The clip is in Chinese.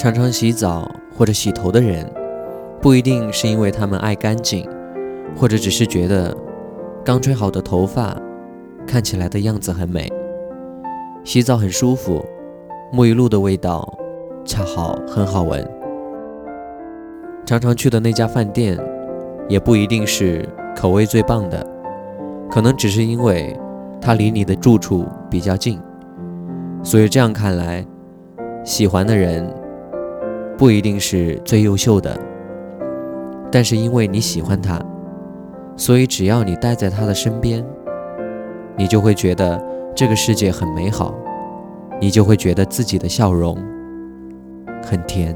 常常洗澡或者洗头的人，不一定是因为他们爱干净，或者只是觉得刚吹好的头发看起来的样子很美。洗澡很舒服，沐浴露的味道恰好很好闻。常常去的那家饭店，也不一定是口味最棒的，可能只是因为它离你的住处比较近。所以这样看来，喜欢的人不一定是最优秀的，但是因为你喜欢他，所以只要你待在他的身边，你就会觉得这个世界很美好，你就会觉得自己的笑容很甜。